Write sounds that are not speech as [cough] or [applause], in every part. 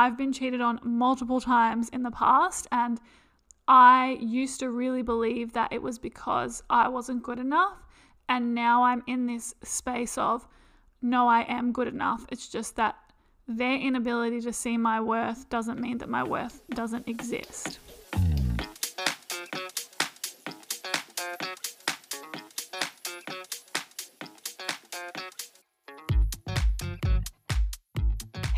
I've been cheated on multiple times in the past, and I used to really believe that it was because I wasn't good enough. And now I'm in this space of, no, I am good enough. It's just that their inability to see my worth doesn't mean that my worth doesn't exist.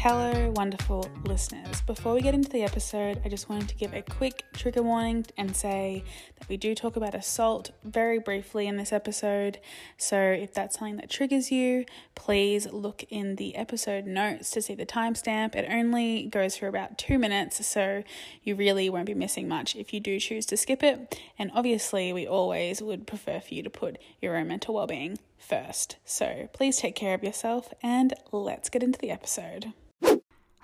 Hello, wonderful listeners. Before we get into the episode, I just wanted to give a quick trigger warning and say that we do talk about assault very briefly in this episode. So, if that's something that triggers you, please look in the episode notes to see the timestamp. It only goes for about two minutes, so you really won't be missing much if you do choose to skip it. And obviously, we always would prefer for you to put your own mental well being first. So, please take care of yourself and let's get into the episode.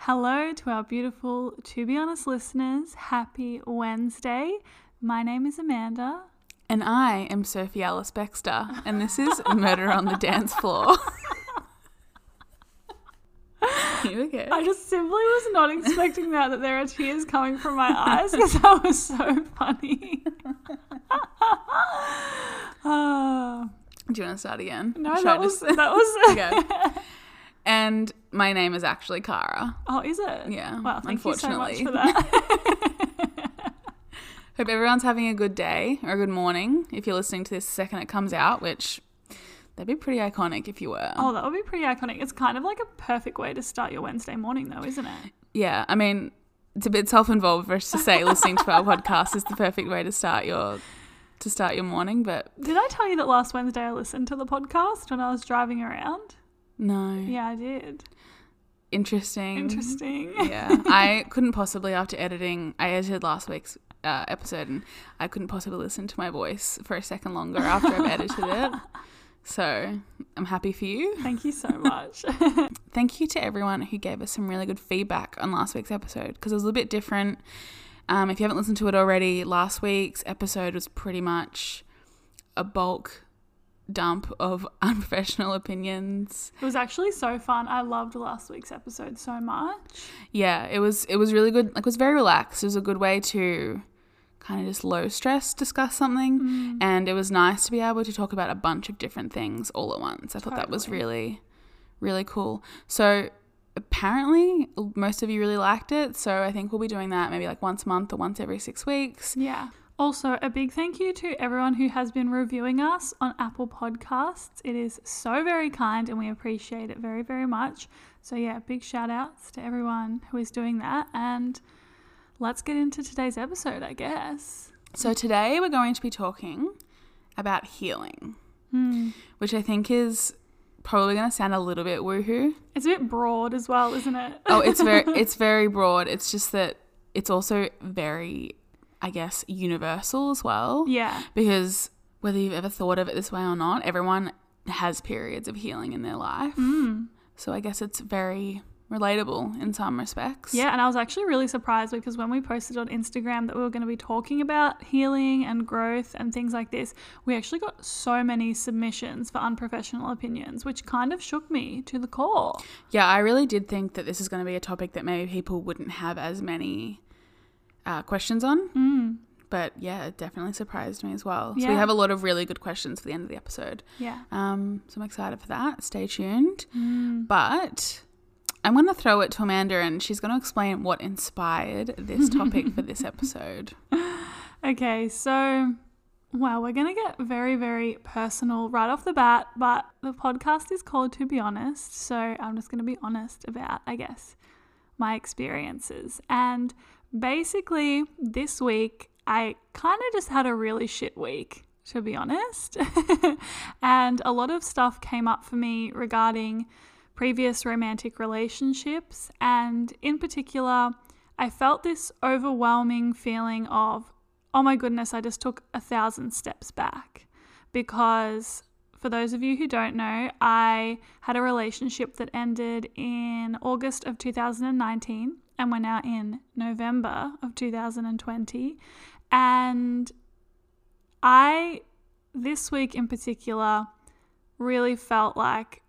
Hello to our beautiful To Be Honest listeners. Happy Wednesday. My name is Amanda. And I am Sophie Ellis-Bextor, and this is Murder on the Dance Floor. [laughs] you okay? I just simply was not expecting that, that there are tears coming from my eyes because that was so funny. Do you want to start again? no, Should that I was, just- that was. [laughs] Okay. [laughs] And my name is actually Kara. Oh, is it? Yeah, Wow, thank you so much unfortunately. for that. [laughs] Hope everyone's having a good day or a good morning if you're listening to this the second it comes out, which that'd be pretty iconic if you were. oh, that would be pretty iconic. It's kind of like a perfect way to start your Wednesday morning, though, isn't it? Yeah, I mean, it's a bit self-involved for us to say listening to our podcast is the perfect way to start your to start your morning, but Did I tell you that last Wednesday I listened to the podcast when I was driving around? no. Yeah, I did. Interesting. Interesting. [laughs] Yeah, I couldn't possibly after editing. I edited last week's uh, episode, and I couldn't possibly listen to my voice for a second longer after I've edited it. [laughs] So I'm happy for you. Thank you so much. [laughs] Thank you to everyone who gave us some really good feedback on last week's episode because it was a little bit different. Um, if you haven't listened to it already, last week's episode was pretty much a bulk dump of [laughs] unprofessional opinions. It was actually so fun. I loved last week's episode so much. Yeah, it was it was really good. Like it was very relaxed. It was a good way to kind of just low stress discuss something mm. and it was nice to be able to talk about a bunch of different things all at once. I thought that was really really cool. So apparently most of you really liked it, so I think we'll be doing that maybe like once a month or once every 6 weeks. Yeah. Also, a big thank you to everyone who has been reviewing us on Apple Podcasts. It is so very kind and we appreciate it very, very much. So, yeah, big shout outs to everyone who is doing that. And let's get into today's episode, I guess. So today we're going to be talking about healing, Hmm. which I think is probably going to sound a little bit woohoo. It's a bit broad as well, isn't it? oh, it's very [laughs] it's very broad. It's just that it's also very, I guess, universal as well. yeah. Because whether you've ever thought of it this way or not, everyone has periods of healing in their life. Mm. So I guess it's very relatable in some respects. Yeah, and I was actually really surprised because when we posted on Instagram that we were going to be talking about healing and growth and things like this, we actually got so many submissions for unprofessional opinions, which kind of shook me to the core. Yeah, I really did think that this is going to be a topic that maybe people wouldn't have as many uh, questions on. Mm. But yeah, it definitely surprised me as well. So we have a lot of really good questions for the end of the episode. Yeah. Um, so I'm excited for that. Stay tuned. Mm. But I'm going to throw it to Amanda and she's going to explain what inspired this topic for this [laughs] episode. Okay, so wow, we're going to get very, very personal right off the bat, but the podcast is called To Be Honest. So I'm just going to be honest about, I guess, my experiences. And basically, this week, I kind of just had a really shit week, to be honest. [laughs] and a lot of stuff came up for me regarding previous romantic relationships. And in particular, I felt this overwhelming feeling of, oh my goodness, I just took a thousand steps back. Because for those of you who don't know, I had a relationship that ended in August of 2019, and we're now in November of 2020. And I, this week in particular, really felt like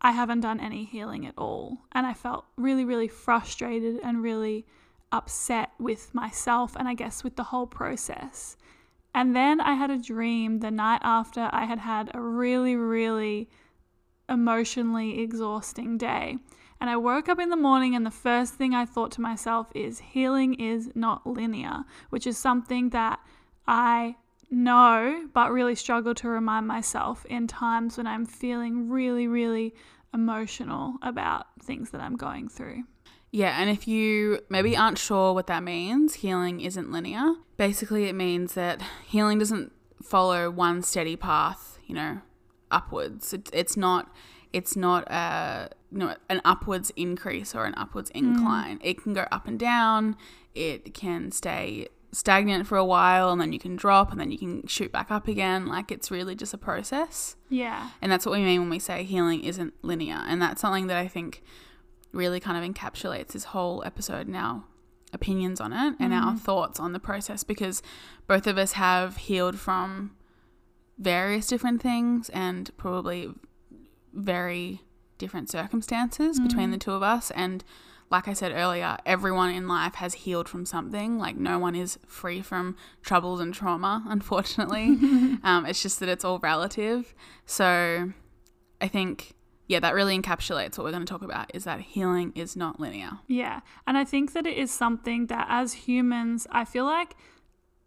I haven't done any healing at all. And I felt really, really frustrated and really upset with myself and I guess with the whole process. And then I had a dream the night after I had had a really, really emotionally exhausting day. And I woke up in the morning, and the first thing I thought to myself is healing is not linear, which is something that I know, but really struggle to remind myself in times when I'm feeling really, really emotional about things that I'm going through. Yeah, and if you maybe aren't sure what that means, healing isn't linear. Basically, it means that healing doesn't follow one steady path, you know, upwards. It, it's not it's not a you know, an upwards increase or an upwards incline. Mm. It can go up and down. It can stay stagnant for a while and then you can drop and then you can shoot back up again. Like it's really just a process. Yeah. And that's what we mean when we say healing isn't linear. And that's something that I think really kind of encapsulates this whole episode and our opinions on it and mm. our thoughts on the process because both of us have healed from various different things and probably very different circumstances mm. between the two of us. And like I said earlier, everyone in life has healed from something. Like, no one is free from troubles and trauma, [laughs] unfortunately. [laughs] um, it's just that it's all relative. So I think, yeah, that really encapsulates what we're going to talk about is that healing is not linear. Yeah. And I think that it is something that as humans, I feel like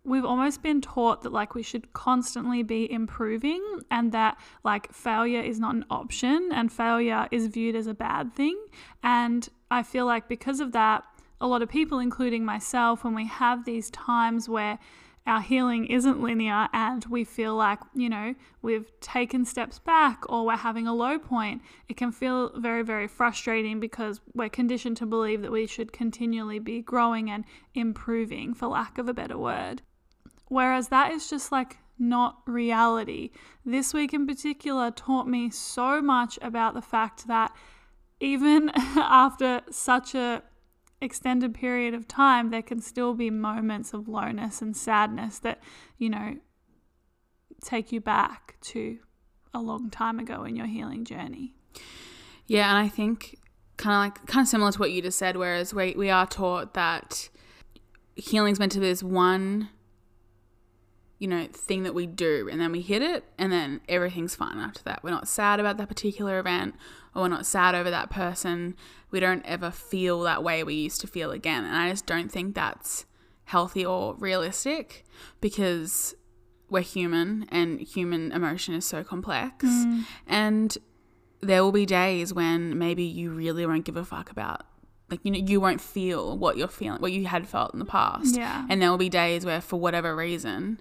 we've almost been taught that like we should constantly be improving and that like failure is not an option and failure is viewed as a bad thing and i feel like because of that a lot of people including myself when we have these times where our healing isn't linear and we feel like, you know, we've taken steps back or we're having a low point, it can feel very, very frustrating because we're conditioned to believe that we should continually be growing and improving, for lack of a better word. Whereas that is just like not reality. This week in particular taught me so much about the fact that even [laughs] after such a extended period of time there can still be moments of lowness and sadness that, you know, take you back to a long time ago in your healing journey. Yeah, and I think kind of like kind of similar to what you just said whereas we we are taught that healing's meant to be this one you know, thing that we do and then we hit it and then everything's fine after that. We're not sad about that particular event or we're not sad over that person. We don't ever feel that way we used to feel again. And I just don't think that's healthy or realistic because we're human and human emotion is so complex. Mm. And there will be days when maybe you really won't give a fuck about like you know you won't feel what you're feeling what you had felt in the past yeah and there will be days where for whatever reason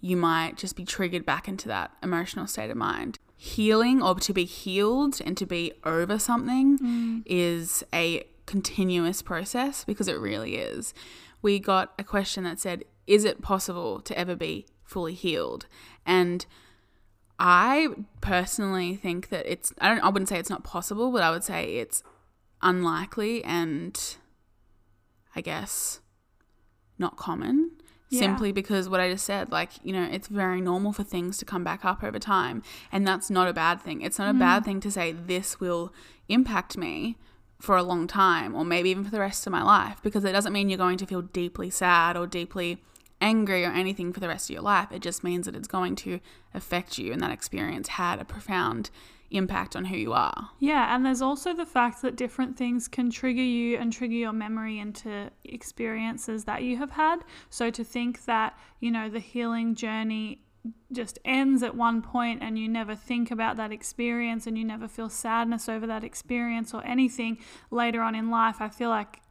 you might just be triggered back into that emotional state of mind. Healing or to be healed and to be over something mm. is a continuous process because it really is. We got a question that said, Is it possible to ever be fully healed? And I personally think that it's I don't I wouldn't say it's not possible, but I would say it's unlikely and I guess not common yeah. simply because what I just said, like, you know, it's very normal for things to come back up over time. And that's not a bad thing. It's not a mm. bad thing to say this will impact me for a long time or maybe even for the rest of my life because it doesn't mean you're going to feel deeply sad or deeply angry or anything for the rest of your life. It just means that it's going to affect you and that experience had a profound impact on who you are. Yeah, and there's also the fact that different things can trigger you and trigger your memory into experiences that you have had. So to think that, you know, the healing journey just ends at one point and you never think about that experience and you never feel sadness over that experience or anything later on in life, I feel like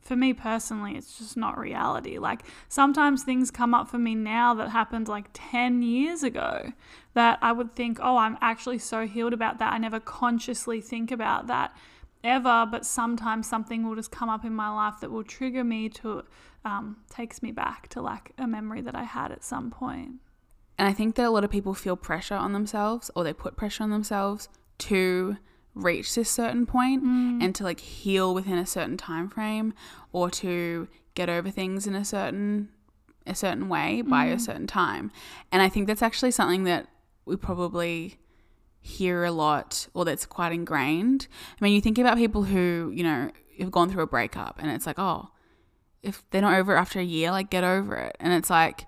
for me personally, it's just not reality. Like sometimes things come up for me now that happened like 10 years ago that I would think, oh, I'm actually so healed about that. I never consciously think about that ever, but sometimes something will just come up in my life that will trigger me to, um, takes me back to like a memory that I had at some point. And I think that a lot of people feel pressure on themselves or they put pressure on themselves to reach this certain point mm. and to like heal within a certain time frame or to get over things in a certain a certain way by mm. a certain time. And I think that's actually something that we probably hear a lot or that's quite ingrained. I mean, you think about people who, you know, have gone through a breakup and it's like, oh, if they're not over it after a year, like get over it. And it's like,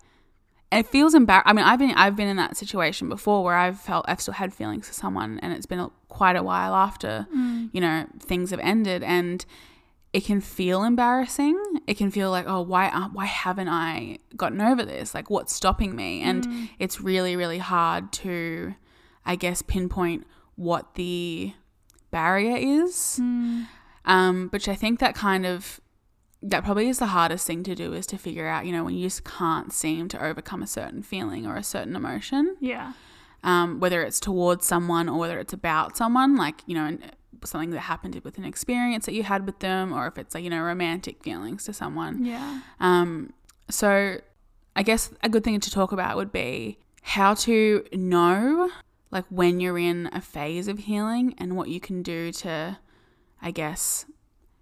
it feels embarrassing. I mean, I've been I've been in that situation before where I've felt I've still had feelings for someone, and it's been a, quite a while after, mm. you know, things have ended, and it can feel embarrassing. It can feel like, oh, why why haven't I gotten over this? Like, what's stopping me? And mm. it's really really hard to, I guess, pinpoint what the barrier is. Mm. Um, which I think that kind of that probably is the hardest thing to do is to figure out, you know, when you just can't seem to overcome a certain feeling or a certain emotion. Yeah. Um, whether it's towards someone or whether it's about someone, like, you know, something that happened with an experience that you had with them, or if it's like, you know, romantic feelings to someone. Yeah. Um, so I guess a good thing to talk about would be how to know, like, when you're in a phase of healing and what you can do to, I guess,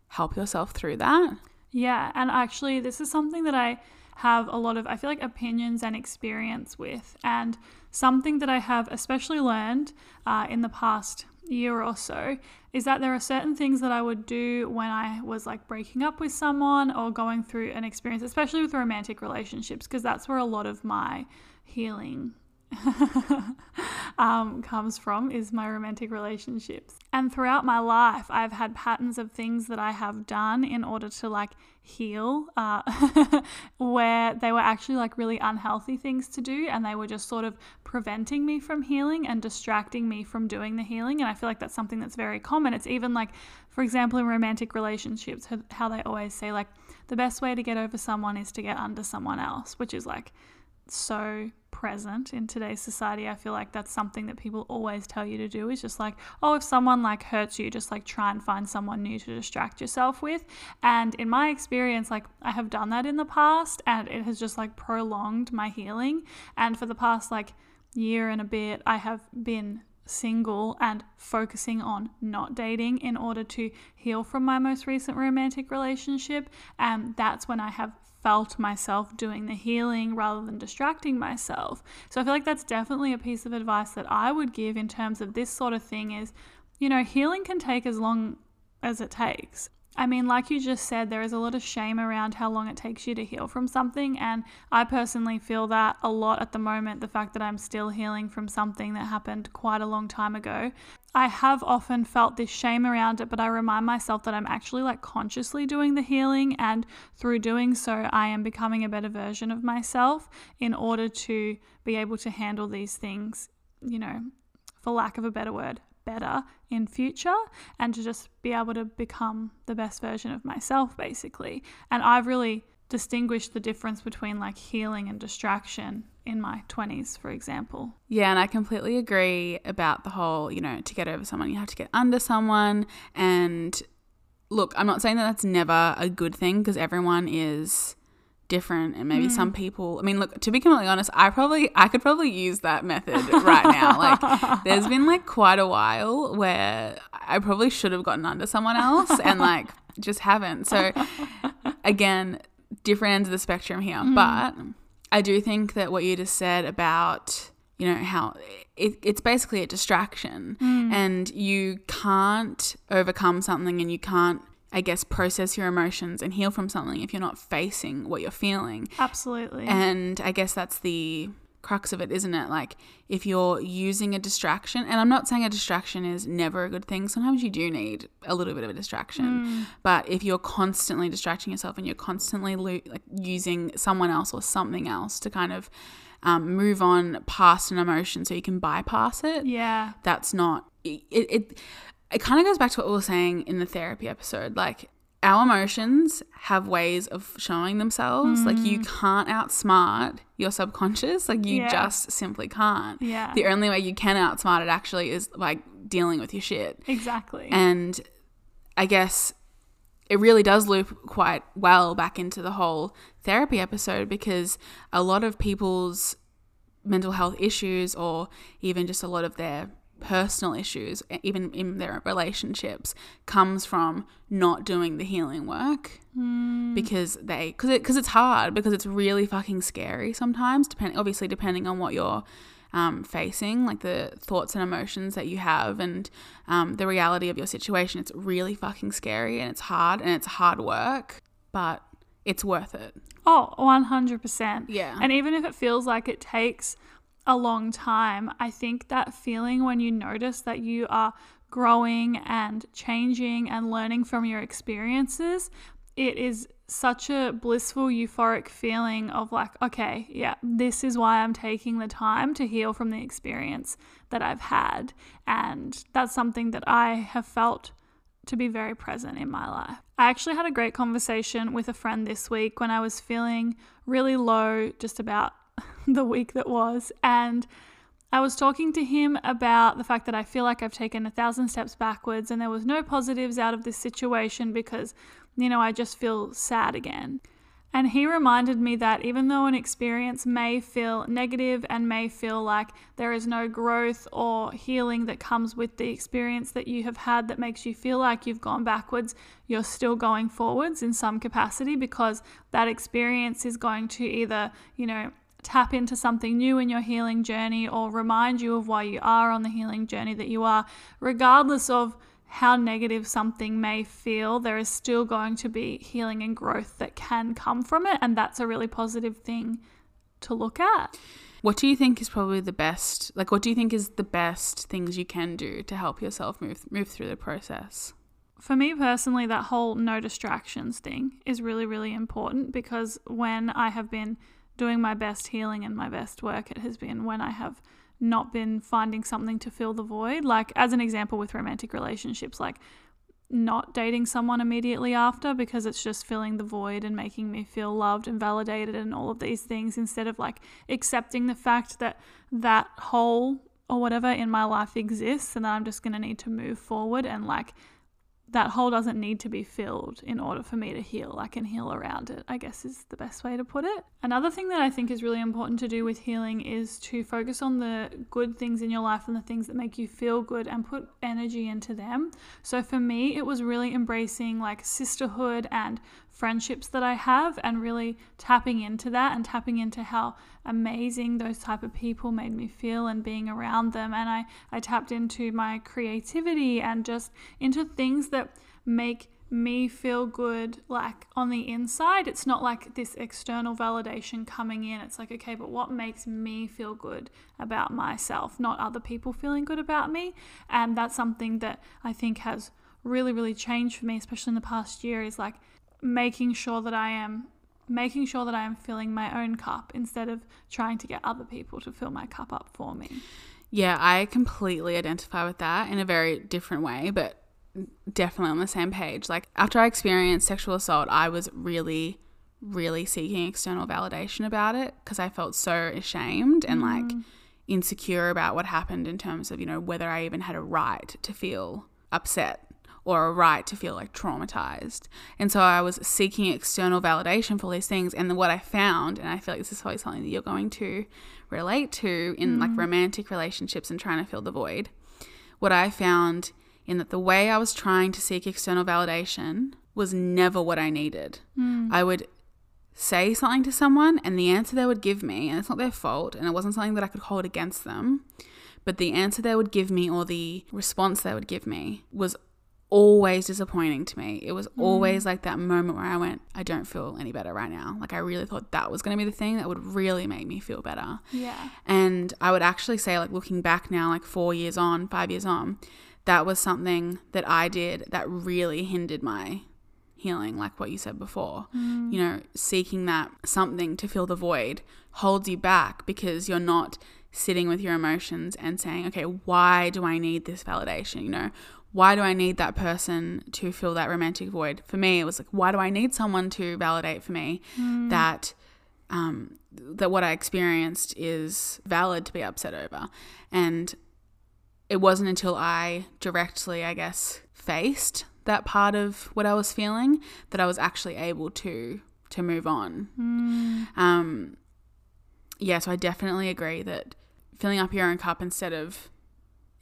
help yourself through that. Yeah, and actually, this is something that I have a lot of, I feel like, opinions and experience with. And something that I have especially learned uh, in the past year or so is that there are certain things that I would do when I was like breaking up with someone or going through an experience, especially with romantic relationships, because that's where a lot of my healing [laughs] um, comes from is my romantic relationships. And throughout my life, I've had patterns of things that I have done in order to like heal, uh, [laughs] where they were actually like really unhealthy things to do, and they were just sort of preventing me from healing and distracting me from doing the healing. And I feel like that's something that's very common. It's even like, for example, in romantic relationships, how they always say, like, the best way to get over someone is to get under someone else, which is like, so present in today's society. I feel like that's something that people always tell you to do is just like, oh, if someone like hurts you, just like try and find someone new to distract yourself with. And in my experience, like I have done that in the past and it has just like prolonged my healing. And for the past like year and a bit, I have been single and focusing on not dating in order to heal from my most recent romantic relationship. And that's when I have felt myself doing the healing rather than distracting myself. So I feel like that's definitely a piece of advice that I would give in terms of this sort of thing is, you know, healing can take as long as it takes. I mean, like you just said, there is a lot of shame around how long it takes you to heal from something. And I personally feel that a lot at the moment, the fact that I'm still healing from something that happened quite a long time ago. I have often felt this shame around it, but I remind myself that I'm actually like consciously doing the healing. And through doing so, I am becoming a better version of myself in order to be able to handle these things, you know, for lack of a better word, better in future and to just be able to become the best version of myself basically. And i've really distinguished the difference between like healing and distraction in my 20s for example. Yeah and i completely agree about the whole you know to get over someone you have to get under someone. And look i'm not saying that that's never a good thing because everyone is different and maybe mm. some people I mean look to be completely honest I probably I could probably use that method right now like there's been like quite a while where I probably should have gotten under someone else and [laughs] like just haven't so again different ends of the spectrum here mm. but I do think that what you just said about you know how it, it's basically a distraction mm. and you can't overcome something and you can't I guess, process your emotions and heal from something if you're not facing what you're feeling. Absolutely. And I guess that's the crux of it, isn't it? Like, if you're using a distraction, and I'm not saying a distraction is never a good thing, sometimes you do need a little bit of a distraction. Mm. But if you're constantly distracting yourself and you're constantly lo- like using someone else or something else to kind of um, move on past an emotion so you can bypass it, yeah, that's not it, it it kind of goes back to what we were saying in the therapy episode. Like, our emotions have ways of showing themselves. Mm. Like, you mm. can't outsmart your subconscious. Like, you yeah. just simply can't. Yeah. The only way you can outsmart it actually is like dealing with your shit. Exactly. And I guess it really does loop quite well back into the whole therapy episode because a lot of people's mental health issues or even just a lot of their personal issues, even in their relationships, comes from not doing the healing work mm. because they because it because it's hard because it's really fucking scary sometimes. Depending obviously depending on what your um, facing, like the thoughts and emotions that you have, and um, the reality of your situation. It's really fucking scary and it's hard and it's hard work, but it's worth it. Oh, 100%. Yeah. And even if it feels like it takes a long time, I think that feeling when you notice that you are growing and changing and learning from your experiences, it is such a blissful, euphoric feeling of like, okay, yeah, this is why I'm taking the time to heal from the experience that I've had. And that's something that I have felt to be very present in my life. I actually had a great conversation with a friend this week when I was feeling really low just about [laughs] the week that was. And I was talking to him about the fact that I feel like I've taken a thousand steps backwards and there was no positives out of this situation because you know, I just feel sad again. And he reminded me that even though an experience may feel negative and may feel like there is no growth or healing that comes with the experience that you have had that makes you feel like you've gone backwards, you're still going forwards in some capacity because that experience is going to either, you know, tap into something new in your healing journey or remind you of why you are on the healing journey that you are, regardless of how negative something may feel, there is still going to be healing and growth that can come from it. And that's a really positive thing to look at. What do you think is probably the best? Like, what do you think is the best things you can do to help yourself move move through the process? For me personally, that whole no distractions thing is really, really important because when I have been doing my best healing and my best work, it has been when I have not been finding something to fill the void. Like, as an example, with romantic relationships, like not dating someone immediately after because it's just filling the void and making me feel loved and validated and all of these things instead of like accepting the fact that that hole or whatever in my life exists and that I'm just going to need to move forward and like that hole doesn't need to be filled in order for me to heal. I can heal around it, I guess is the best way to put it. Another thing that I think is really important to do with healing is to focus on the good things in your life and the things that make you feel good and put energy into them. So for me, it was really embracing like sisterhood and friendships that I have and really tapping into that and tapping into how amazing those type of people made me feel and being around them. And I I tapped into my creativity and just into things that make me feel good like on the inside. It's not like this external validation coming in. It's like okay but what makes me feel good about myself not other people feeling good about me? And that's something that I think has really really changed for me especially in the past year is like making sure that I am making sure that I am filling my own cup instead of trying to get other people to fill my cup up for me. Yeah, I completely identify with that in a very different way, but definitely on the same page. Like after I experienced sexual assault, I was really really seeking external validation about it because I felt so ashamed and like mm. insecure about what happened in terms of, you know, whether I even had a right to feel upset or a right to feel like traumatized. And so I was seeking external validation for all these things. And what I found, and I feel like this is probably something that you're going to relate to in mm. like romantic relationships and trying to fill the void. What I found in that the way I was trying to seek external validation was never what I needed. Mm. I would say something to someone and the answer they would give me, and it's not their fault, and it wasn't something that I could hold against them, but the answer they would give me or the response they would give me was always disappointing to me. It was mm. always like that moment where I went, I don't feel any better right now. Like I really thought that was going to be the thing that would really make me feel better. Yeah. And I would actually say like looking back now like 4 years on, 5 years on, that was something that I did that really hindered my healing like what you said before. Mm. You know, seeking that something to fill the void holds you back because you're not sitting with your emotions and saying, okay, why do I need this validation? You know, why do I need that person to fill that romantic void? For me, it was like, why do I need someone to validate for me mm. that um, that what I experienced is valid to be upset over? And it wasn't until I directly, I guess, faced that part of what I was feeling that I was actually able to to move on. Mm. Um, yeah, so I definitely agree that filling up your own cup instead of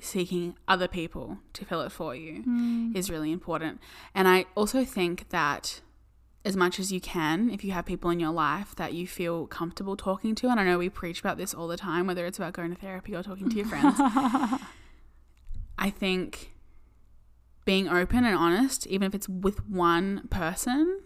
seeking other people to fill it for you mm. is really important. And I also think that as much as you can if you have people in your life that you feel comfortable talking to. And I know we preach about this all the time, whether it's about going to therapy or talking to your friends. [laughs] I think being open and honest, even if it's with one person,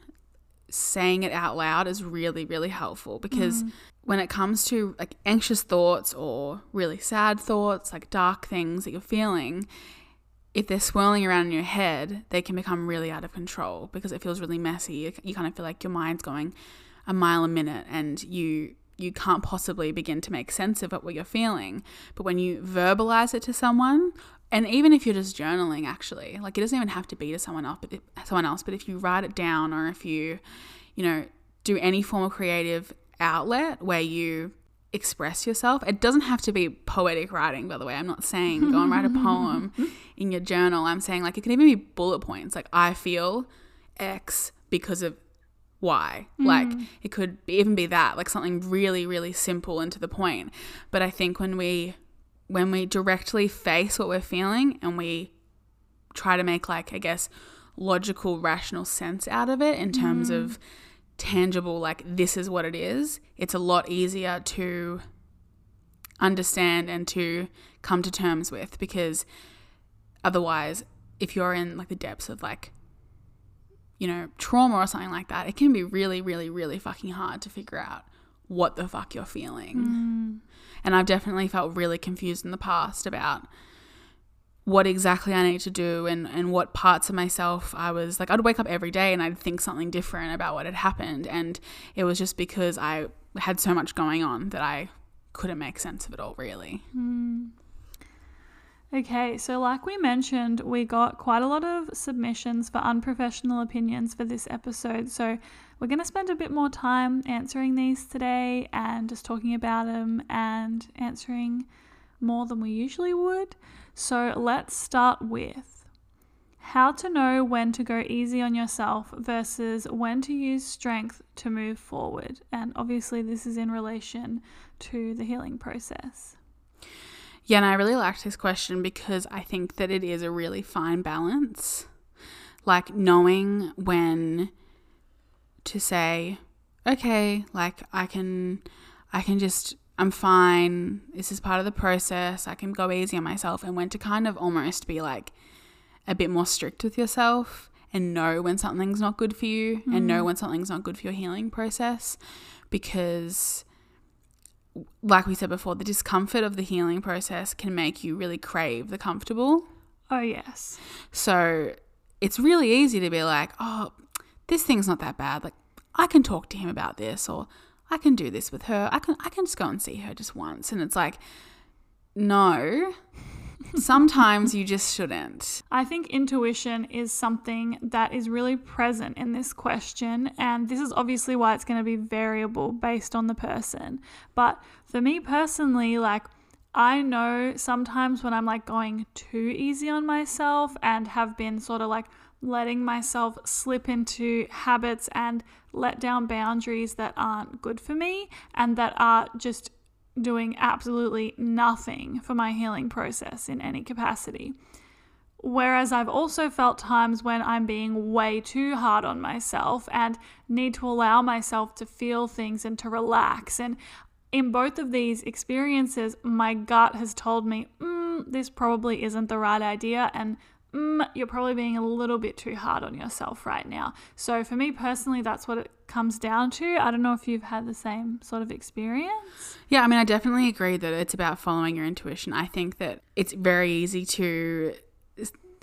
saying it out loud is really, really helpful because mm. When it comes to like anxious thoughts or really sad thoughts, like dark things that you're feeling, if they're swirling around in your head, they can become really out of control because it feels really messy. You kind of feel like your mind's going a mile a minute and you you can't possibly begin to make sense of it what you're feeling. But when you verbalize it to someone, and even if you're just journaling actually, like it doesn't even have to be to someone else, but if, someone else, but if you write it down or if you, you know, do any form of creative outlet where you express yourself. It doesn't have to be poetic writing, by the way. I'm not saying go and write a poem in your journal. I'm saying like it can even be bullet points. Like I feel X because of Y. Mm. Like it could even be that, like something really, really simple and to the point. But I think when we when we directly face what we're feeling and we try to make like I guess logical, rational sense out of it in terms mm. of tangible, like this is what it is, it's a lot easier to understand and to come to terms with because otherwise, if you're in like the depths of like, you know, trauma or something like that, it can be really, really, really fucking hard to figure out what the fuck you're feeling. Mm. And I've definitely felt really confused in the past about what exactly I need to do and, and what parts of myself I was like, I'd wake up every day and I'd think something different about what had happened. And it was just because I had so much going on that I couldn't make sense of it all, really. Mm. Okay, so like we mentioned, we got quite a lot of submissions for unprofessional opinions for this episode. So we're going to spend a bit more time answering these today and just talking about them and answering more than we usually would. So let's start with how to know when to go easy on yourself versus when to use strength to move forward. And obviously, this is in relation to the healing process. Yeah, and I really liked this question because I think that it is a really fine balance. Like knowing when to say, okay, like I can I can just I'm fine. This is part of the process. I can go easy on myself. And when to kind of almost be like a bit more strict with yourself and know when something's not good for you mm. and know mm. when something's not good for your healing process. Because, like we said before, the discomfort of the healing process can make you really crave the comfortable. Oh, yes. So it's really easy to be like, oh, this thing's not that bad. Like, I can talk to him about this, or I can do this with her. I can I can just go and see her just once. And it's like, no. [laughs] Sometimes you just shouldn't. I think intuition is something that is really present in this question. And this is obviously why it's going to be variable based on the person. But for me personally, like, I know sometimes when I'm like going too easy on myself and have been sort of like letting myself slip into habits and let down boundaries that aren't good for me and that are just doing absolutely nothing for my healing process in any capacity. Whereas I've also felt times when I'm being way too hard on myself and need to allow myself to feel things and to relax. And in both of these experiences, my gut has told me, mm, this probably isn't the right idea, and mm, you're probably being a little bit too hard on yourself right now. So, for me personally, that's what it comes down to. I don't know if you've had the same sort of experience. Yeah, I mean, I definitely agree that it's about following your intuition. I think that it's very easy to.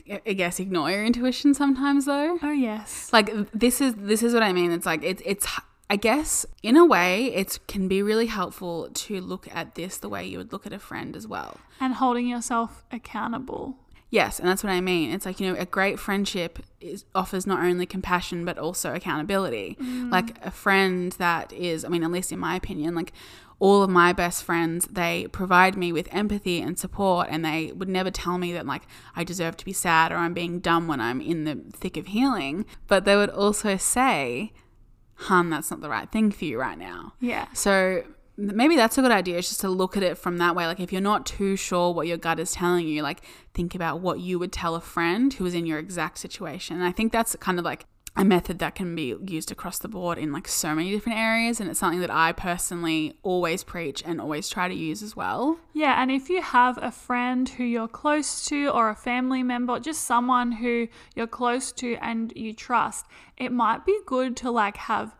I guess ignore your intuition sometimes though. Oh yes. Like this is this is what I mean. It's like it's it's I guess in a way it can be really helpful to look at this the way you would look at a friend as well. And holding yourself accountable Yes, and that's what I mean. It's like, you know, a great friendship is, offers not only compassion but also accountability. Mm. Like a friend that is, I mean, at least in my opinion, like all of my best friends, they provide me with empathy and support, and they would never tell me that, like, I deserve to be sad or I'm being dumb when I'm in the thick of healing. But they would also say, hun, that's not the right thing for you right now. Yeah. So maybe that's a good idea is just to look at it from that way like if you're not too sure what your gut is telling you like think about what you would tell a friend who is in your exact situation and i think that's kind of like a method that can be used across the board in like so many different areas and it's something that I personally always preach and always try to use as well. Yeah, and if you have a friend who you're close to or a family member, just someone who you're close to and you trust, it might be good to like have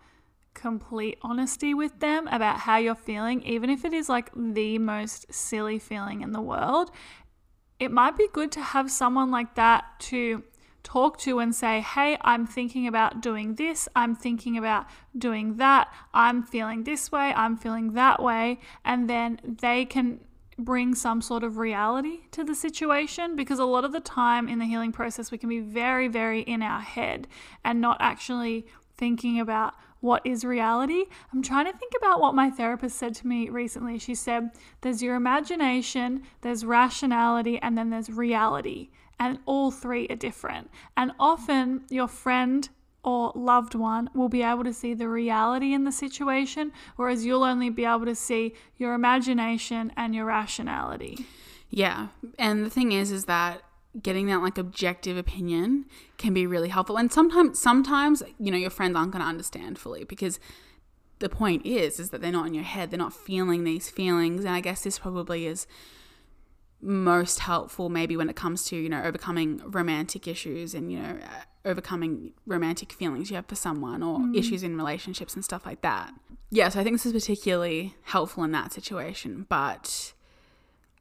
complete honesty with them about how you're feeling, even if it is like the most silly feeling in the world. It might be good to have someone like that to talk to and say, Hey, I'm thinking about doing this. I'm thinking about doing that. I'm feeling this way. I'm feeling that way. And then they can bring some sort of reality to the situation because a lot of the time in the healing process, we can be very, very in our head and not actually thinking about what is reality. I'm trying to think about what my therapist said to me recently. She said, There's your imagination, there's rationality, and then there's reality. And all three are different. And often your friend or loved one will be able to see the reality in the situation, whereas you'll only be able to see your imagination and your rationality. Yeah. And the thing is, is that getting that like objective opinion can be really helpful. And sometimes, sometimes, you know, your friends aren't going to understand fully because the point is, is that they're not in your head. They're not feeling these feelings. And I guess this probably is most helpful maybe when it comes to you know overcoming romantic issues and you know uh, overcoming romantic feelings you have for someone or mm. issues in relationships and stuff like that yes i think this is particularly helpful in that situation but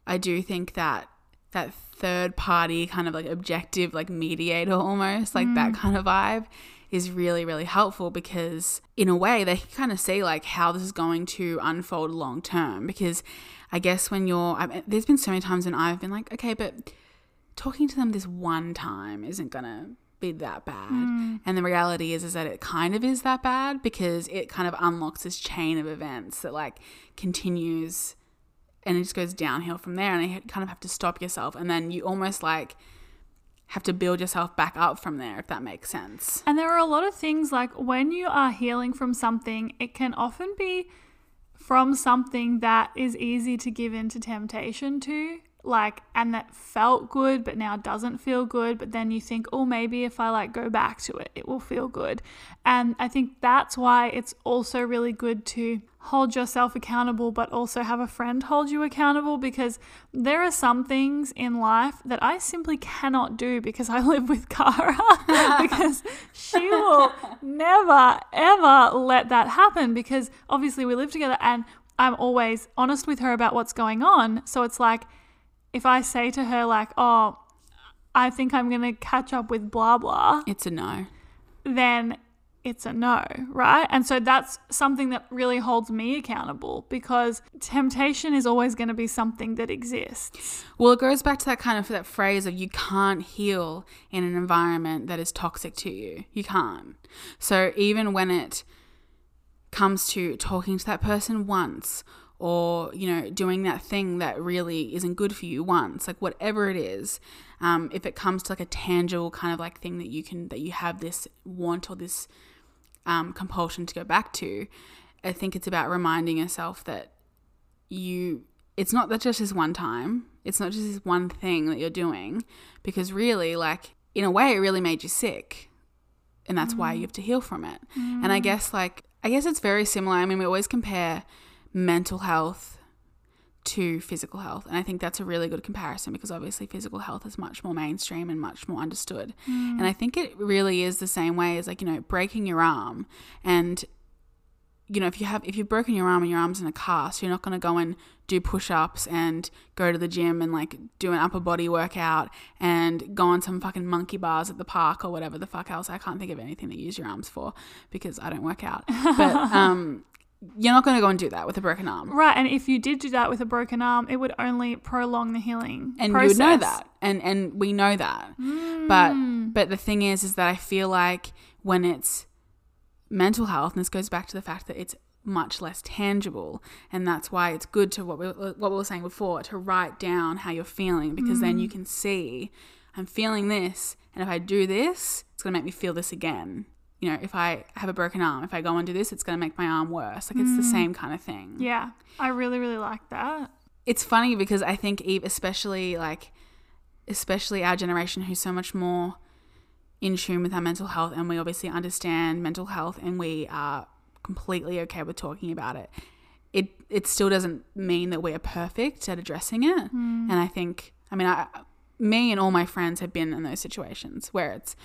i do think that that third party kind of like objective like mediator almost like mm. that kind of vibe is really really helpful because in a way they kind of see like how this is going to unfold long term because I guess when you're, I, there's been so many times when I've been like, okay, but talking to them this one time isn't gonna be that bad. Mm. And the reality is, is that it kind of is that bad because it kind of unlocks this chain of events that like continues and it just goes downhill from there. And you kind of have to stop yourself. And then you almost like have to build yourself back up from there, if that makes sense. And there are a lot of things like when you are healing from something, it can often be from something that is easy to give into temptation to like and that felt good but now doesn't feel good but then you think oh maybe if i like go back to it it will feel good. And i think that's why it's also really good to hold yourself accountable but also have a friend hold you accountable because there are some things in life that i simply cannot do because i [laughs] live with kara [laughs] because she will never ever let that happen because obviously we live together and i'm always honest with her about what's going on. So it's like if I say to her, like, oh, I think I'm going to catch up with blah, blah, it's a no. Then it's a no, right? And so that's something that really holds me accountable because temptation is always going to be something that exists. Well, it goes back to that kind of that phrase of you can't heal in an environment that is toxic to you. You can't. So even when it comes to talking to that person once or you know doing that thing that really isn't good for you once like whatever it is um, if it comes to like a tangible kind of like thing that you can that you have this want or this um, compulsion to go back to i think it's about reminding yourself that you it's not that just this one time it's not just this one thing that you're doing because really like in a way it really made you sick and that's mm. why you have to heal from it mm. and i guess like i guess it's very similar i mean we always compare mental health to physical health. And I think that's a really good comparison because obviously physical health is much more mainstream and much more understood. Mm. And I think it really is the same way as like, you know, breaking your arm and you know, if you have if you've broken your arm and your arm's in a cast, you're not going to go and do push-ups and go to the gym and like do an upper body workout and go on some fucking monkey bars at the park or whatever the fuck else. I can't think of anything to use your arms for because I don't work out. But [laughs] um you're not going to go and do that with a broken arm. Right, and if you did do that with a broken arm, it would only prolong the healing. And process. you would know that. And and we know that. Mm. But but the thing is is that I feel like when it's mental health and this goes back to the fact that it's much less tangible and that's why it's good to what we, what we were saying before to write down how you're feeling because mm. then you mm. can see I'm feeling this and if I do this it's going to make me feel this again you know, if I have a broken arm, if I go and do this, it's going to make my arm worse. Like it's mm. the same kind of thing. Yeah. I really, really like that. It's funny because I think, Eve, especially like, especially our generation who's so much more in tune with our mental health and we obviously understand mental health and we are completely okay with talking about it, it it still doesn't mean that we're perfect at addressing it. Mm. And I think, I mean, I, me and all my friends have been in those situations where it's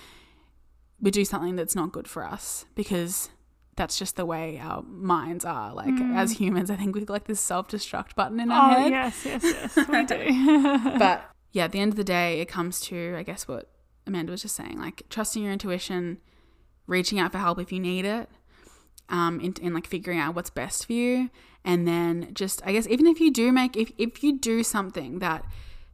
we do something that's not good for us because that's just the way our minds are. Like Mm. as humans, I think we've got like this self destruct button in our Oh, head. yes, yes, yes, we do. [laughs] But [laughs] yeah, at the end of the day, it comes to, I guess, what Amanda was just saying, like trusting your intuition, reaching out for help if you need it, um, and, and like figuring out what's best for you. And then just, I guess, even if you do make, if, if you do something that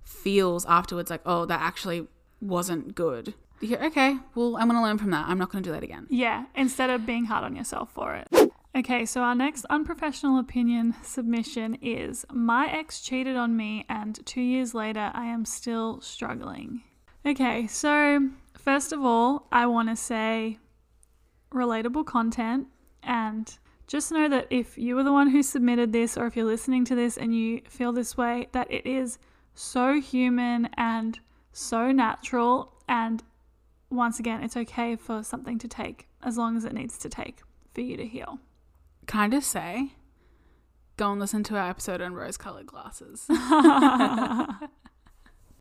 feels afterwards like, oh, that actually wasn't good, okay, well, I'm going to learn from that. I'm not going to do that again. Yeah, instead of being hard on yourself for it. Okay, so our next unprofessional opinion submission is My ex cheated on me, and two years later, I am still struggling. Okay, so first of all, I want to say relatable content, and just know that if you were the one who submitted this, or if you're listening to this and you feel this way, that it is so human and so natural, and once again, it's okay for something to take as long as it needs to take for you to heal. Can I just say, go and listen to our episode on rose colored glasses. [laughs] [laughs]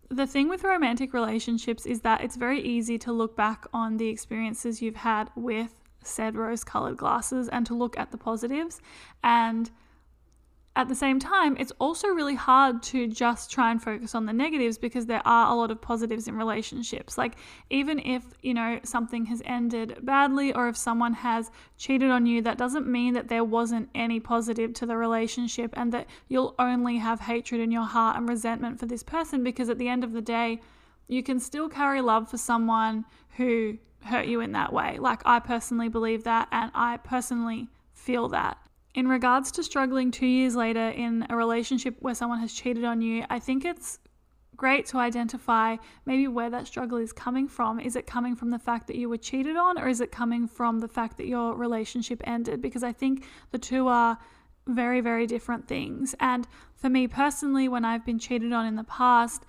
The thing with romantic relationships is that it's very easy to look back on the experiences you've had with said rose colored glasses and to look at the positives. And at the same time, it's also really hard to just try and focus on the negatives because there are a lot of positives in relationships. Like, even if, you know, something has ended badly or if someone has cheated on you, that doesn't mean that there wasn't any positive to the relationship and that you'll only have hatred in your heart and resentment for this person because at the end of the day, you can still carry love for someone who hurt you in that way. Like, I personally believe that and I personally feel that. In regards to struggling two years later in a relationship where someone has cheated on you, I think it's great to identify maybe where that struggle is coming from. Is it coming from the fact that you were cheated on, or is it coming from the fact that your relationship ended? Because I think the two are very, very different things. And for me personally, when I've been cheated on in the past,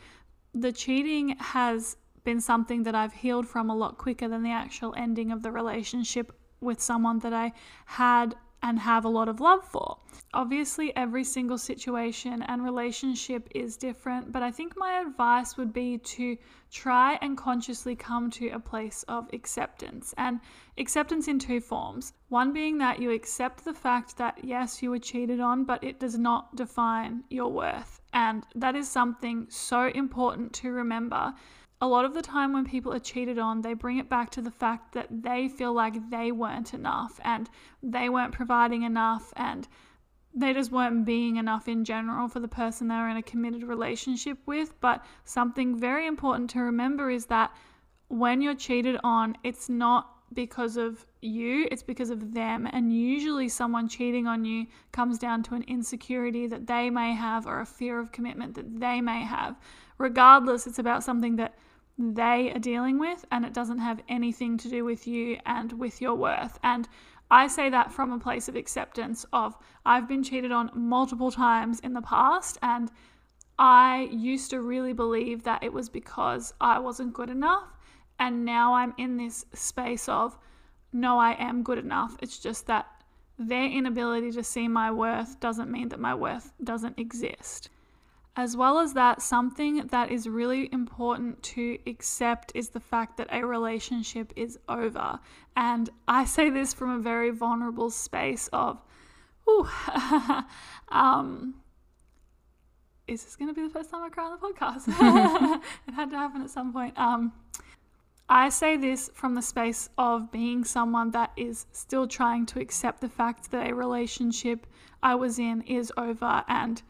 the cheating has been something that I've healed from a lot quicker than the actual ending of the relationship with someone that I had and have a lot of love for. Obviously, every single situation and relationship is different, but I think my advice would be to try and consciously come to a place of acceptance. And acceptance in two forms one being that you accept the fact that yes, you were cheated on, but it does not define your worth. And that is something so important to remember a lot of the time when people are cheated on, they bring it back to the fact that they feel like they weren't enough and they weren't providing enough and they just weren't being enough in general for the person they were in a committed relationship with. But something very important to remember is that when you're cheated on, it's not because of you, it's because of them. And usually, someone cheating on you comes down to an insecurity that they may have or a fear of commitment that they may have. Regardless, it's about something that they are dealing with, and it doesn't have anything to do with you and with your worth. And I say that from a place of acceptance of I've been cheated on multiple times in the past and I used to really believe that it was because I wasn't good enough and now I'm in this space of no I am good enough. It's just that their inability to see my worth doesn't mean that my worth doesn't exist. As well as that, something that is really important to accept is the fact that a relationship is over. And I say this from a very vulnerable space of, ooh, [laughs] um, is this going to be the first time I cry on the podcast? [laughs] it had to happen at some point. Um, I say this from the space of being someone that is still trying to accept the fact that a relationship I was in is over and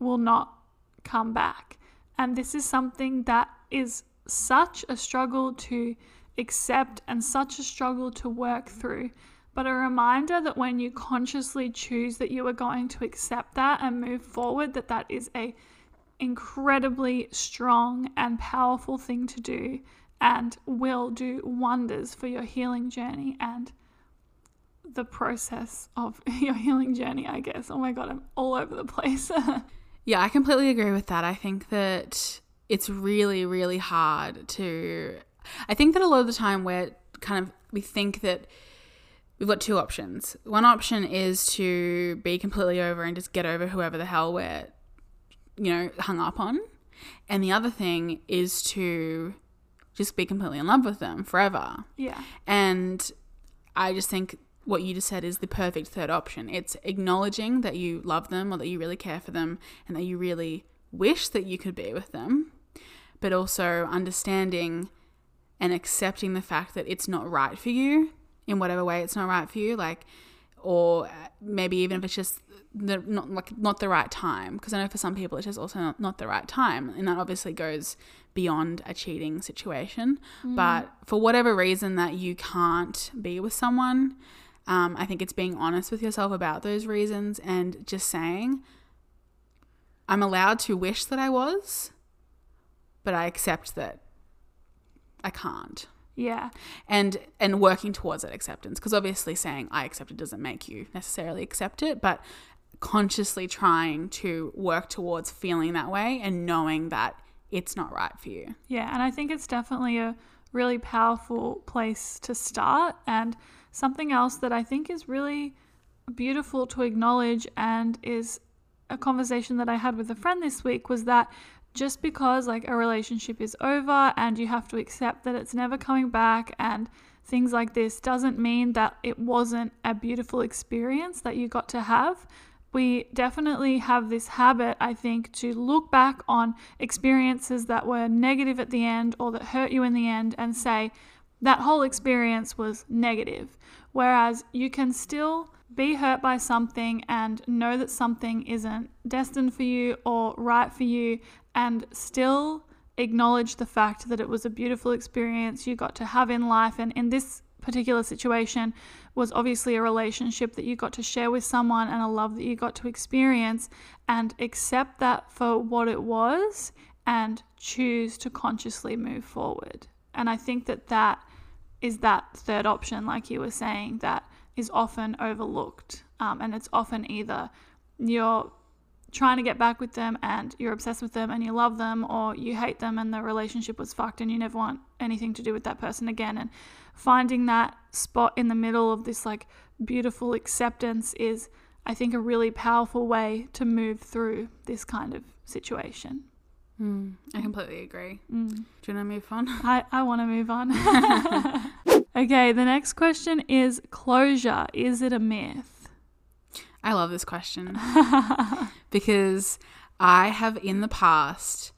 will not come back. And this is something that is such a struggle to accept and such a struggle to work through. But a reminder that when you consciously choose that you are going to accept that and move forward, that that is a incredibly strong and powerful thing to do and will do wonders for your healing journey and the process of [laughs] your healing journey, I guess. Oh my god, I'm all over the place. [laughs] Yeah, I completely agree with that. I think that it's really, really hard to I think that a lot of the time we're kind of we think that we've got two options. One option is to be completely over and just get over whoever the hell we're you know hung up on, and the other thing is to just be completely in love with them forever. Yeah. And I just think what you just said is the perfect third option. It's acknowledging that you love them or that you really care for them and that you really wish that you could be with them, but also understanding and accepting the fact that it's not right for you in whatever way it's not right for you like or maybe even if it's just the not like not the right time because I know for some people it's just also not, not the right time and that obviously goes beyond a cheating situation mm. but for whatever reason that you can't be with someone um, I think it's being honest with yourself about those reasons and just saying I'm allowed to wish that I was but I accept that I can't Yeah. and and working towards that acceptance because obviously saying i accept it doesn't make you necessarily accept it but consciously trying to work towards feeling that way and knowing that it's not right for you Yeah, and I think it's definitely a really powerful place to start. And something else that I think is really beautiful to acknowledge and is a conversation that I had with a friend this week was that just because like a relationship is over and you have to accept that it's never coming back and things like this doesn't mean that it wasn't a beautiful experience that you got to have we definitely have this habit, I think, to look back on experiences that were negative at the end or that hurt you in the end and say, that whole experience was negative. Whereas you can still be hurt by something and know that something isn't destined for you or right for you and still acknowledge the fact that it was a beautiful experience you got to have in life. And in this particular situation, was obviously a relationship that you got to share with someone and a love that you got to experience and accept that for what it was and choose to consciously move forward. And I think that that is that third option, like you were saying, that is often overlooked. Um, and it's often either you're trying to get back with them and you're obsessed with them and you love them, or you hate them and the relationship was fucked and you never want anything to do with that person again. And finding that spot in the middle of this like beautiful acceptance is, I think, a really powerful way to move through this kind of situation. I completely agree Mm. do you want to move on [laughs] I, I want to move on. [laughs] [laughs] okay, the next question is closure. Is it a myth? i love this question because i have in the past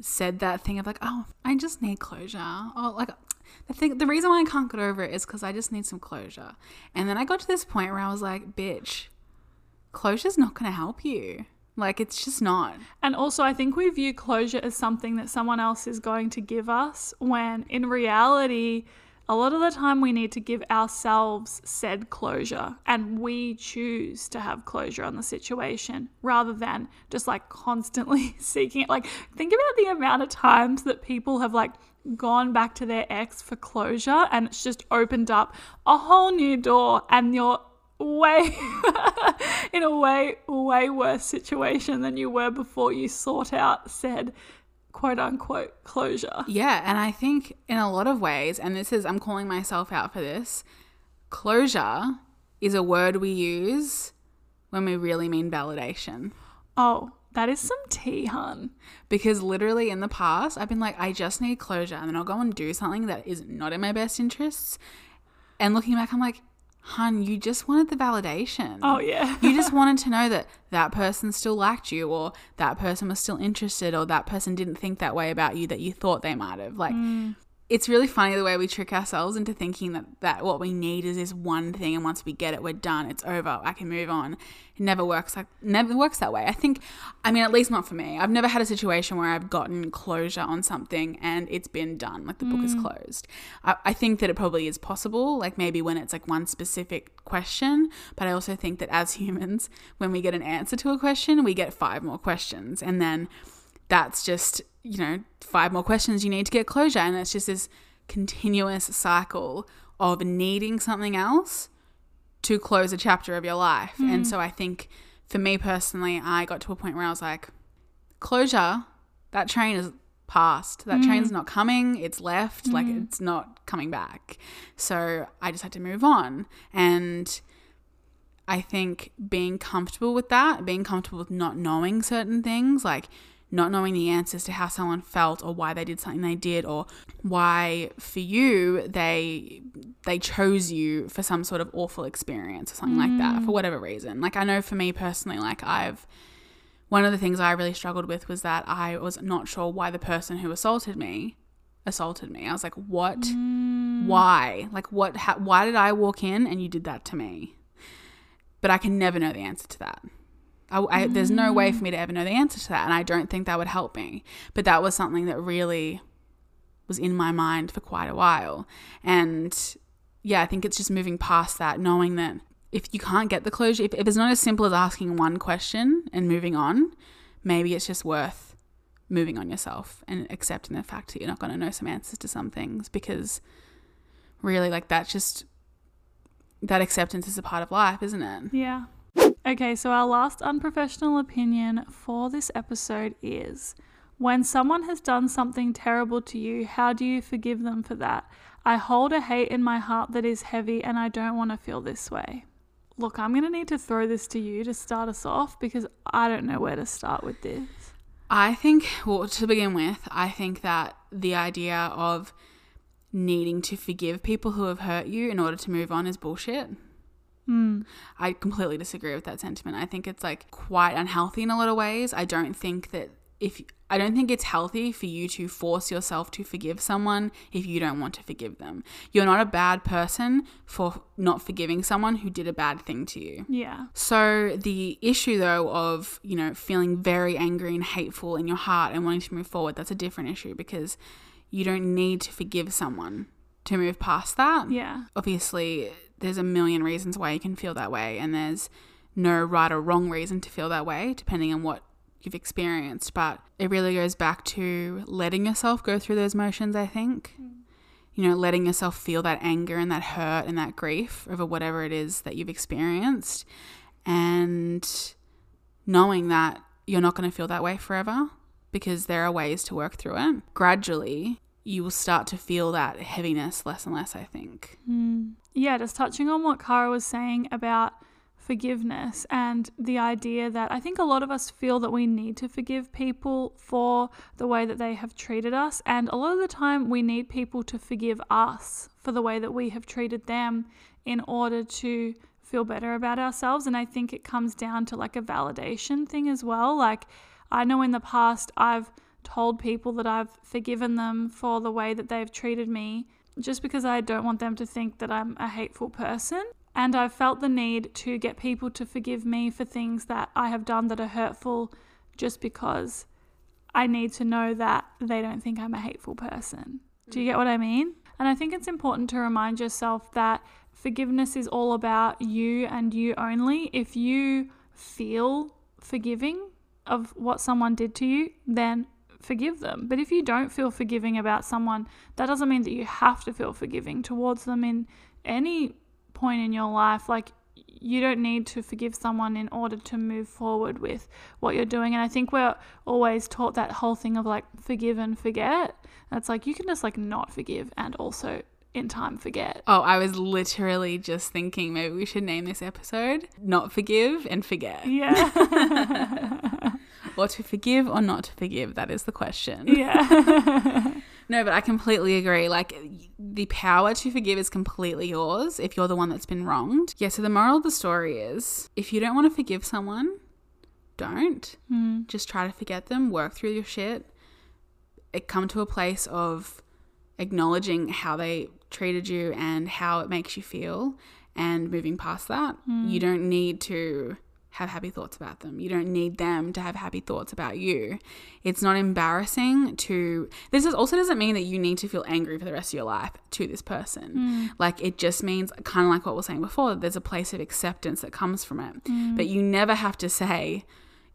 said that thing of like oh i just need closure oh like the thing the reason why i can't get over it is because i just need some closure and then i got to this point where i was like bitch closure's not going to help you like it's just not And also, I think we view closure as something that someone else is going to give us, when in reality, a lot of the time we need to give ourselves said closure and we choose to have closure on the situation rather than just like constantly [laughs] seeking it. Like, think about the amount of times that people have like gone back to their ex for closure and it's just opened up a whole new door and you're way [laughs] in a way way worse situation than you were before you sought out said quote unquote closure. Yeah, and I think in a lot of ways, and this is, I'm calling myself out for this, closure is a word we use when we really mean validation. Oh, that is some tea, hun. Because literally in the past, I've been like, I just need closure, and then I'll go and do something that is not in my best interests. And looking back, I'm like, hun, you just wanted the validation. Oh yeah. you just [laughs] wanted to know that that person still liked you or that person was still interested or that person didn't think that way about you that you thought they might have like mm. It's really funny the way we trick ourselves into thinking that that what we need is this one thing and once we get it we're done. It's over. I can move on. It never works like never works that way. I think i mean at least not for me. I've never had a situation where i've gotten closure on something and it's been done like the book is mm. closed. I, I think that it probably is possible like maybe when it's like one specific question but i also think that as [laughs] humans when we get an answer to a question we get five more questions and then that's just you know five more questions you need to get closure and it's just this continuous cycle of needing something else to close a chapter of your life and mm. so i think for me personally i got to a point where i was like closure that train is past. That mm. train's not coming. It's left. Like mm. it's not coming back. So I just had to move on. And I think being comfortable with that, being comfortable with not knowing certain things, like not knowing the answers to how someone felt or why they did something they did or why for you they they chose you for some sort of awful experience or something like that for mm. whatever reason. Like I know for me personally, like I've one of the things I really struggled with was that I was not sure why the person who assaulted me assaulted me. I was like, "What? Mm. Why? Like what ha- why did I walk in and you did that to me?" But I can never know the answer to that. I, I, There's no way for mm. me to ever know the answer to that, and I don't think that would help me. But that was something that really was in my mind for quite a while. And yeah, I think it's just moving past that, knowing that if you can't get the closure, if, if it's not as simple as asking one question and moving on, maybe it's just worth moving on yourself and accepting the fact that you're not going to know some answers to some things because really, like, that's just that acceptance is a part of life, isn't it? Yeah. Okay, so our last unprofessional opinion for this episode is when someone has done something terrible to you, how do you forgive them for that? I hold a hate in my heart that is heavy and I don't want to feel this way. Look, I'm going to need to throw this to you to start us off because I don't know where to start with this. I think, well, to begin with, I think that the idea of needing to forgive people who have hurt you in order to move on is bullshit. Hmm. I completely disagree with that sentiment. I think it's like quite unhealthy in a lot of ways. I don't think that if I don't think it's healthy for you to force yourself to forgive someone if you don't want to forgive them. You're not a bad person for not forgiving someone who did a bad thing to you. Yeah. So the issue though of, you know, feeling very angry and hateful in your heart and wanting to move forward, that's a different issue because you don't need to forgive someone to move past that. Yeah. Obviously, there's a million reasons why you can feel that way and there's no right or wrong reason to feel that way depending on what you've experienced, but it really goes back to letting yourself go through those motions, I think. Mm. You know, letting yourself feel that anger and that hurt and that grief over whatever it is that you've experienced and knowing that you're not going to feel that way forever because there are ways to work through it. Gradually, you will start to feel that heaviness less and less, I think. Hmm. Yeah, just touching on what Kara was saying about forgiveness and the idea that I think a lot of us feel that we need to forgive people for the way that they have treated us. And a lot of the time, we need people to forgive us for the way that we have treated them in order to feel better about ourselves. And I think it comes down to like a validation thing as well. Like, I know in the past, I've told people that I've forgiven them for the way that they've treated me just because I don't want them to think that I'm a hateful person. And I've felt the need to get people to forgive me for things that I have done that are hurtful just because I need to know that they don't think I'm a hateful person. Do you get what I mean? And I think it's important to remind yourself that forgiveness is all about you and you only. If you feel forgiving of what someone did to you, then forgive them. But if you don't feel forgiving about someone, that doesn't mean that you have to feel forgiving towards them in any point in your life. Like, you don't need to forgive someone in order to move forward with what you're doing. And I think we're always taught that whole thing of like forgive and forget. And it's like you can just like not forgive and also in time forget. Oh, I was literally just thinking maybe we should name this episode Not Forgive and Forget. Yeah. [laughs] [laughs] Or to forgive or not to forgive, that is the question. yeah. [laughs] [laughs] No, but I completely agree. Like, the power to forgive is completely yours if you're the one that's been wronged. Yeah, so the moral of the story is if you don't want to forgive someone, don't. Hmm. Just try to forget them, work through your shit, it come to a place of acknowledging how they treated you and how it makes you feel and moving past that. Hmm. You don't need to have happy thoughts about them. You don't need them to have happy thoughts about you. It's not embarrassing to this is also doesn't mean that you need to feel angry for the rest of your life to this person. Mm. Like it just means kind of like what we are saying before, there's a place of acceptance that comes from it. Mm. But you never have to say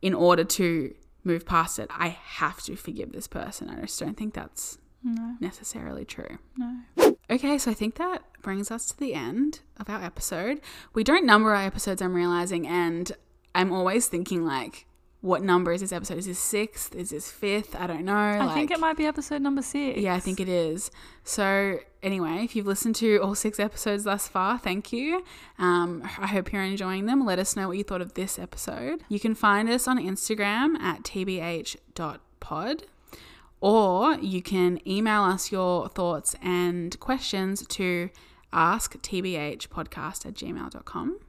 in order to move past it, I have to forgive this person. I just don't think that's No. necessarily true. No. Okay, so I think that brings us to the end of our episode. We don't number our episodes, I'm realizing, and I'm always thinking like, what number is this episode? Is this sixth? Is this fifth? I don't know. I think it might be episode number six. Yeah, I think it is. So, anyway, if you've listened to all six episodes thus far, thank you. Um, I hope you're enjoying them. Let us know what you thought of this episode. You can find us on Instagram at tbh.pod or you can email us your thoughts and questions to asktbhpodcast at gmail.com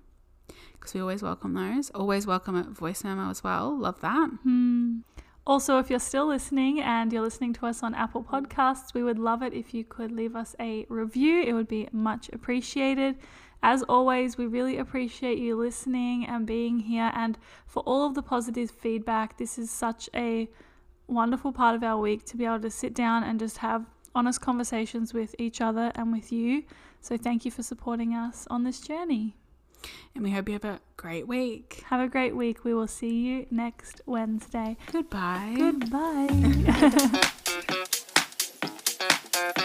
because we always welcome those. Always welcome a voice memo as well. Love that. Hmm. Also, if you're still listening and you're listening to us on Apple Podcasts, we would love it if you could leave us a review. It would be much appreciated. As always, we really appreciate you listening and being here and for all of the positive feedback. This is such a wonderful part of our week to be able to sit down and just have honest conversations with each other and with you. So, thank you for supporting us on this journey. And we hope you have a great week. Have a great week. We will see you next Wednesday. Goodbye. Goodbye. [laughs]